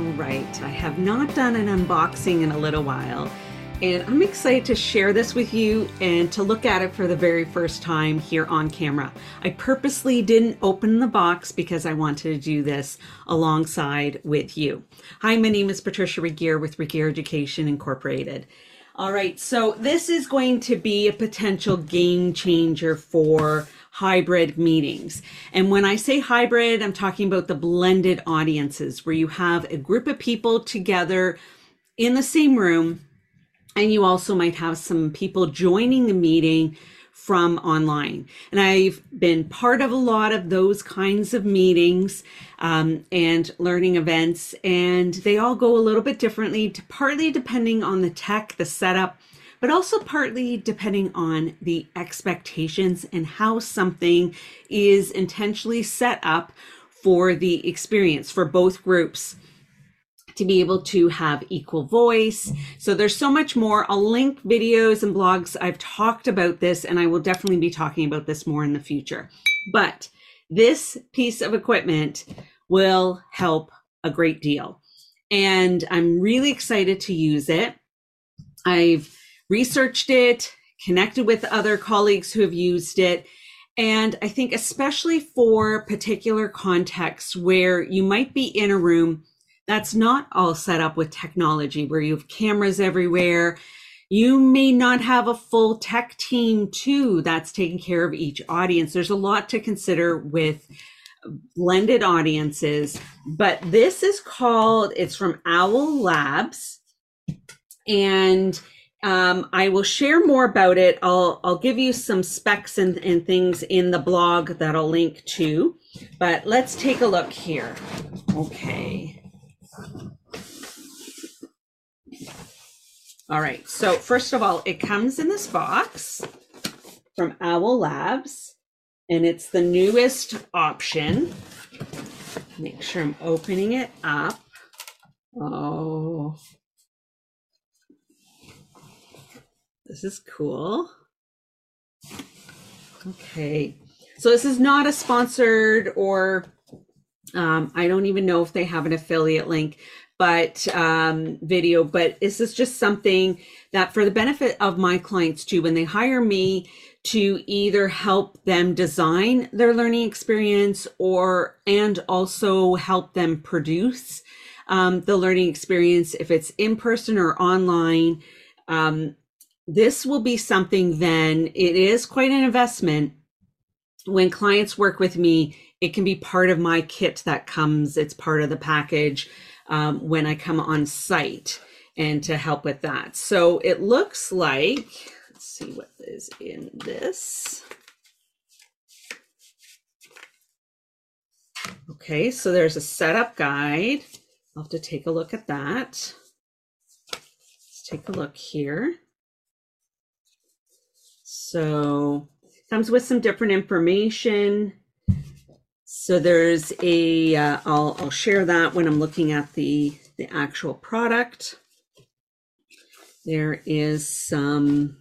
All right, I have not done an unboxing in a little while, and I'm excited to share this with you and to look at it for the very first time here on camera. I purposely didn't open the box because I wanted to do this alongside with you. Hi, my name is Patricia Regier with Regier Education Incorporated. All right, so this is going to be a potential game changer for hybrid meetings. And when I say hybrid, I'm talking about the blended audiences where you have a group of people together in the same room, and you also might have some people joining the meeting from online. And I've been part of a lot of those kinds of meetings um, and learning events, and they all go a little bit differently, partly depending on the tech, the setup, but also partly depending on the expectations and how something is intentionally set up for the experience for both groups to be able to have equal voice. So there's so much more. I'll link videos and blogs. I've talked about this and I will definitely be talking about this more in the future. But this piece of equipment will help a great deal. And I'm really excited to use it. I've researched it, connected with other colleagues who have used it. And I think, especially for particular contexts where you might be in a room that's not all set up with technology, where you have cameras everywhere. You may not have a full tech team too that's taking care of each audience. There's a lot to consider with blended audiences, but this is called, it's from Owl Labs. And um, I will share more about it. I'll I'll give you some specs and, and things in the blog that I'll link to. But let's take a look here. Okay. All right. So first of all, it comes in this box from Owl Labs, and it's the newest option. Make sure I'm opening it up. Oh, This is cool. Okay. So this is not a sponsored or um, I don't even know if they have an affiliate link, but um, video. But this is just something that, for the benefit of my clients too, when they hire me to either help them design their learning experience or and also help them produce um, the learning experience, if it's in person or online. Um, this will be something then it is quite an investment when clients work with me it can be part of my kit that comes it's part of the package um, when i come on site and to help with that. So it looks like let's see what is in this. Okay so there's a setup guide. I'll have to take a look at that. Let's take a look here. So comes with some different information. So there's a. will uh, I'll share that when I'm looking at the, the actual product. There is some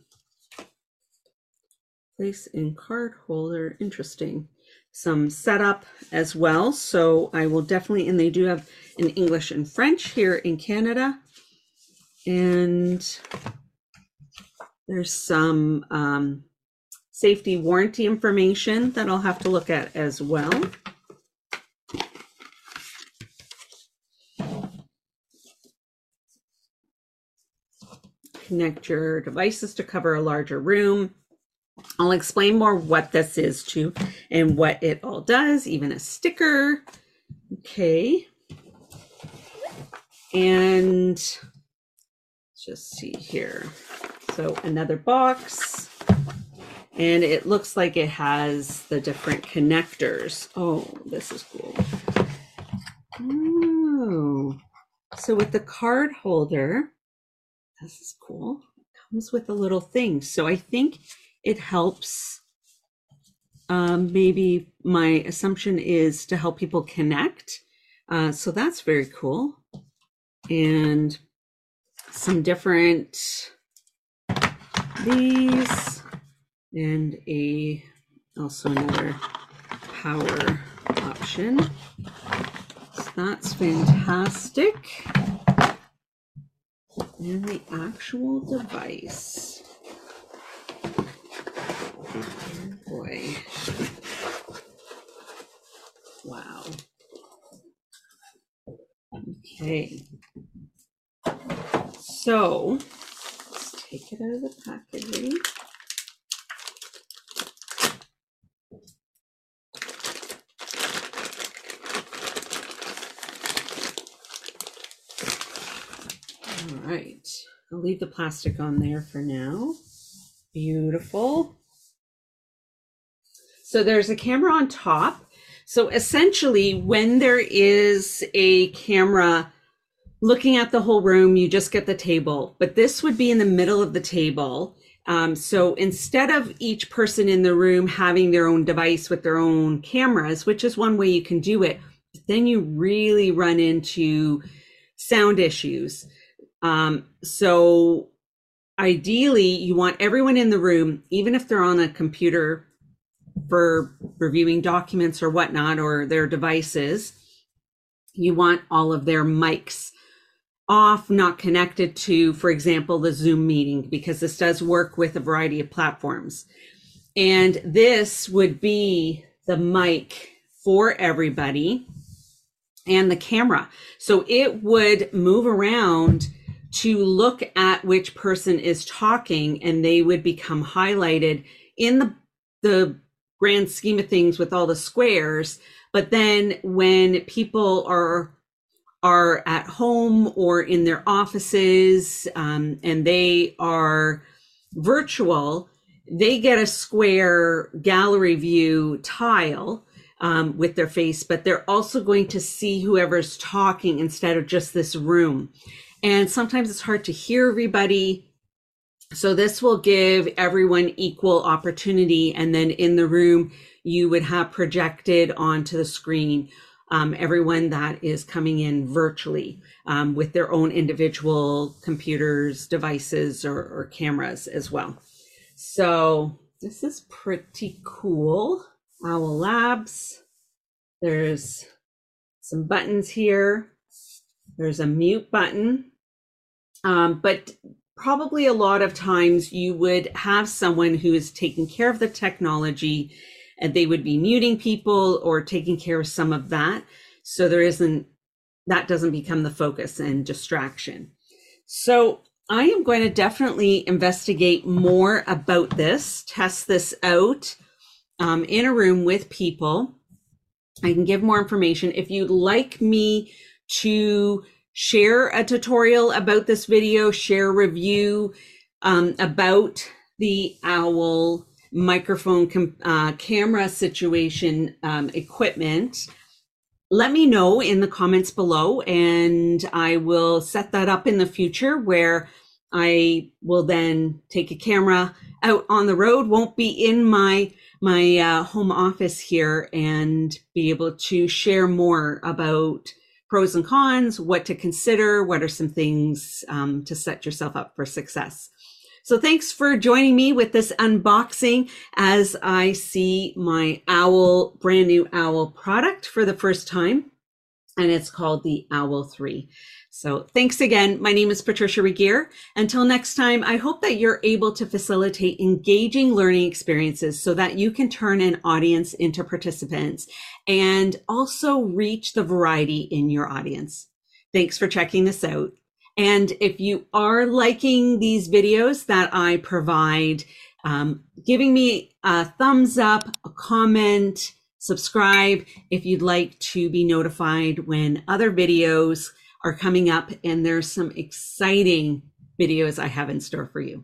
place in card holder. Interesting. Some setup as well. So I will definitely, and they do have in English and French here in Canada. And there's some um, safety warranty information that I'll have to look at as well. Connect your devices to cover a larger room. I'll explain more what this is too and what it all does, even a sticker. Okay. And just see here. So another box. And it looks like it has the different connectors. Oh, this is cool. Oh, so with the card holder, this is cool. It comes with a little thing. So I think it helps. Um, maybe my assumption is to help people connect. Uh, so that's very cool. And some different these and a also another power option. So that's fantastic. And the actual device. Oh boy. Wow. Okay. So let's take it out of the packaging. Right. I'll leave the plastic on there for now. Beautiful. So there's a camera on top. So essentially, when there is a camera looking at the whole room, you just get the table. But this would be in the middle of the table. Um, so instead of each person in the room having their own device with their own cameras, which is one way you can do it, then you really run into sound issues. Um, so ideally, you want everyone in the room, even if they're on a computer for reviewing documents or whatnot, or their devices, you want all of their mics off, not connected to, for example, the Zoom meeting, because this does work with a variety of platforms. And this would be the mic for everybody and the camera. So it would move around to look at which person is talking and they would become highlighted in the the grand scheme of things with all the squares. But then when people are are at home or in their offices um, and they are virtual they get a square gallery view tile um, with their face but they're also going to see whoever's talking instead of just this room and sometimes it's hard to hear everybody. So this will give everyone equal opportunity. And then in the room, you would have projected onto the screen um, everyone that is coming in virtually um, with their own individual computers, devices, or, or cameras as well. So this is pretty cool. Owl Labs. There's some buttons here. There's a mute button. Um, but probably a lot of times you would have someone who is taking care of the technology and they would be muting people or taking care of some of that. So there isn't, that doesn't become the focus and distraction. So I am going to definitely investigate more about this, test this out um, in a room with people. I can give more information. If you'd like me to share a tutorial about this video, share review um, about the OWL microphone uh, camera situation um, equipment, let me know in the comments below and I will set that up in the future where I will then take a camera out on the road, won't be in my my uh, home office here and be able to share more about pros and cons, what to consider, what are some things um, to set yourself up for success. So thanks for joining me with this unboxing as I see my OWL, brand new OWL product for the first time. And it's called the OWL 3. So thanks again. My name is Patricia Regier. Until next time, I hope that you're able to facilitate engaging learning experiences so that you can turn an audience into participants and also reach the variety in your audience. Thanks for checking this out. And if you are liking these videos that I provide, um, giving me a thumbs up, a comment, subscribe if you'd like to be notified when other videos are coming up and there's some exciting videos I have in store for you.